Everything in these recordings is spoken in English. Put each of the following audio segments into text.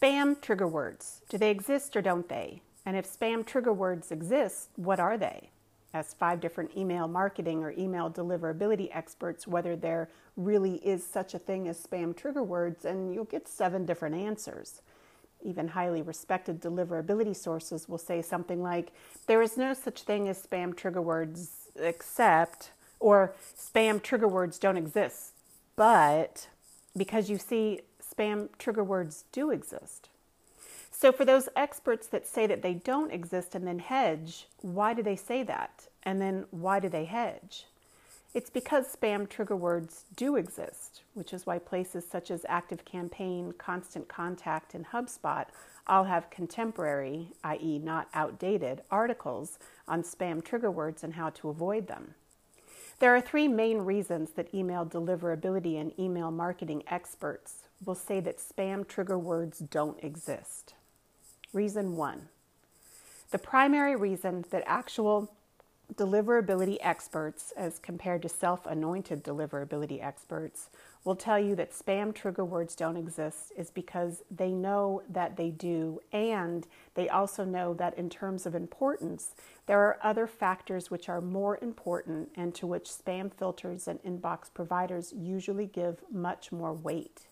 Spam trigger words, do they exist or don't they? And if spam trigger words exist, what are they? Ask five different email marketing or email deliverability experts whether there really is such a thing as spam trigger words, and you'll get seven different answers. Even highly respected deliverability sources will say something like, There is no such thing as spam trigger words except, or spam trigger words don't exist. But because you see, spam trigger words do exist. So, for those experts that say that they don't exist and then hedge, why do they say that? And then why do they hedge? It's because spam trigger words do exist, which is why places such as ActiveCampaign, Constant Contact, and HubSpot all have contemporary, i.e., not outdated, articles on spam trigger words and how to avoid them. There are three main reasons that email deliverability and email marketing experts will say that spam trigger words don't exist. Reason one the primary reason that actual deliverability experts, as compared to self anointed deliverability experts, will tell you that spam trigger words don't exist is because they know that they do, and they also know that in terms of importance, there are other factors which are more important and to which spam filters and inbox providers usually give much more weight.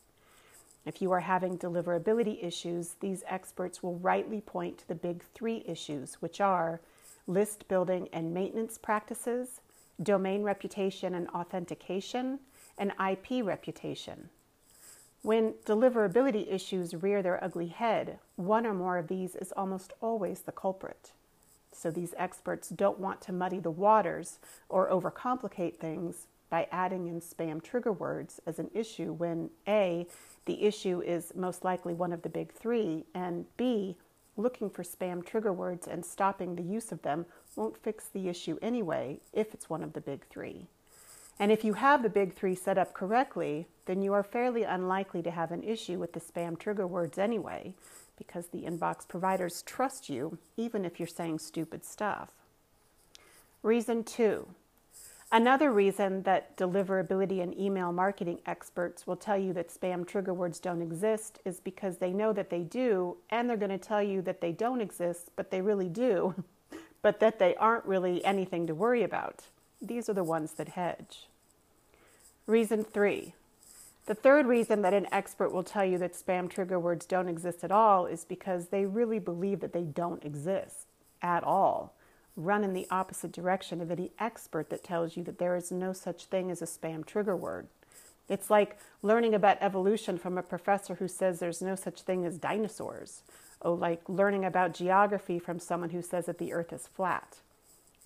If you are having deliverability issues, these experts will rightly point to the big three issues, which are list building and maintenance practices, domain reputation and authentication, and IP reputation. When deliverability issues rear their ugly head, one or more of these is almost always the culprit. So these experts don't want to muddy the waters or overcomplicate things by adding in spam trigger words as an issue when A, the issue is most likely one of the big three, and B, looking for spam trigger words and stopping the use of them won't fix the issue anyway if it's one of the big three. And if you have the big three set up correctly, then you are fairly unlikely to have an issue with the spam trigger words anyway, because the inbox providers trust you even if you're saying stupid stuff. Reason two Another reason that deliverability and email marketing experts will tell you that spam trigger words don't exist is because they know that they do, and they're going to tell you that they don't exist, but they really do, but that they aren't really anything to worry about. These are the ones that hedge. Reason three. The third reason that an expert will tell you that spam trigger words don't exist at all is because they really believe that they don't exist at all run in the opposite direction of any expert that tells you that there is no such thing as a spam trigger word. It's like learning about evolution from a professor who says there's no such thing as dinosaurs, or like learning about geography from someone who says that the earth is flat.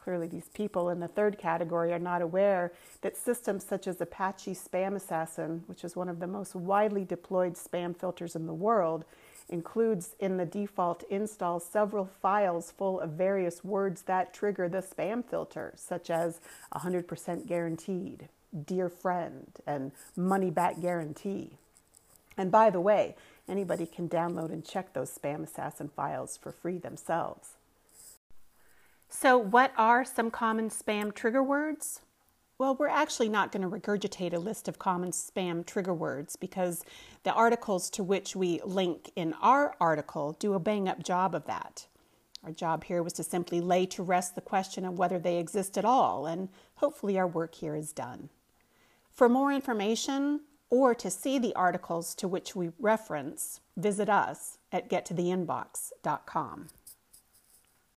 Clearly, these people in the third category are not aware that systems such as Apache SpamAssassin, which is one of the most widely deployed spam filters in the world, includes in the default install several files full of various words that trigger the spam filter, such as 100% guaranteed, dear friend, and money back guarantee. And by the way, anybody can download and check those SpamAssassin files for free themselves. So, what are some common spam trigger words? Well, we're actually not going to regurgitate a list of common spam trigger words because the articles to which we link in our article do a bang up job of that. Our job here was to simply lay to rest the question of whether they exist at all, and hopefully our work here is done. For more information or to see the articles to which we reference, visit us at gettotheinbox.com.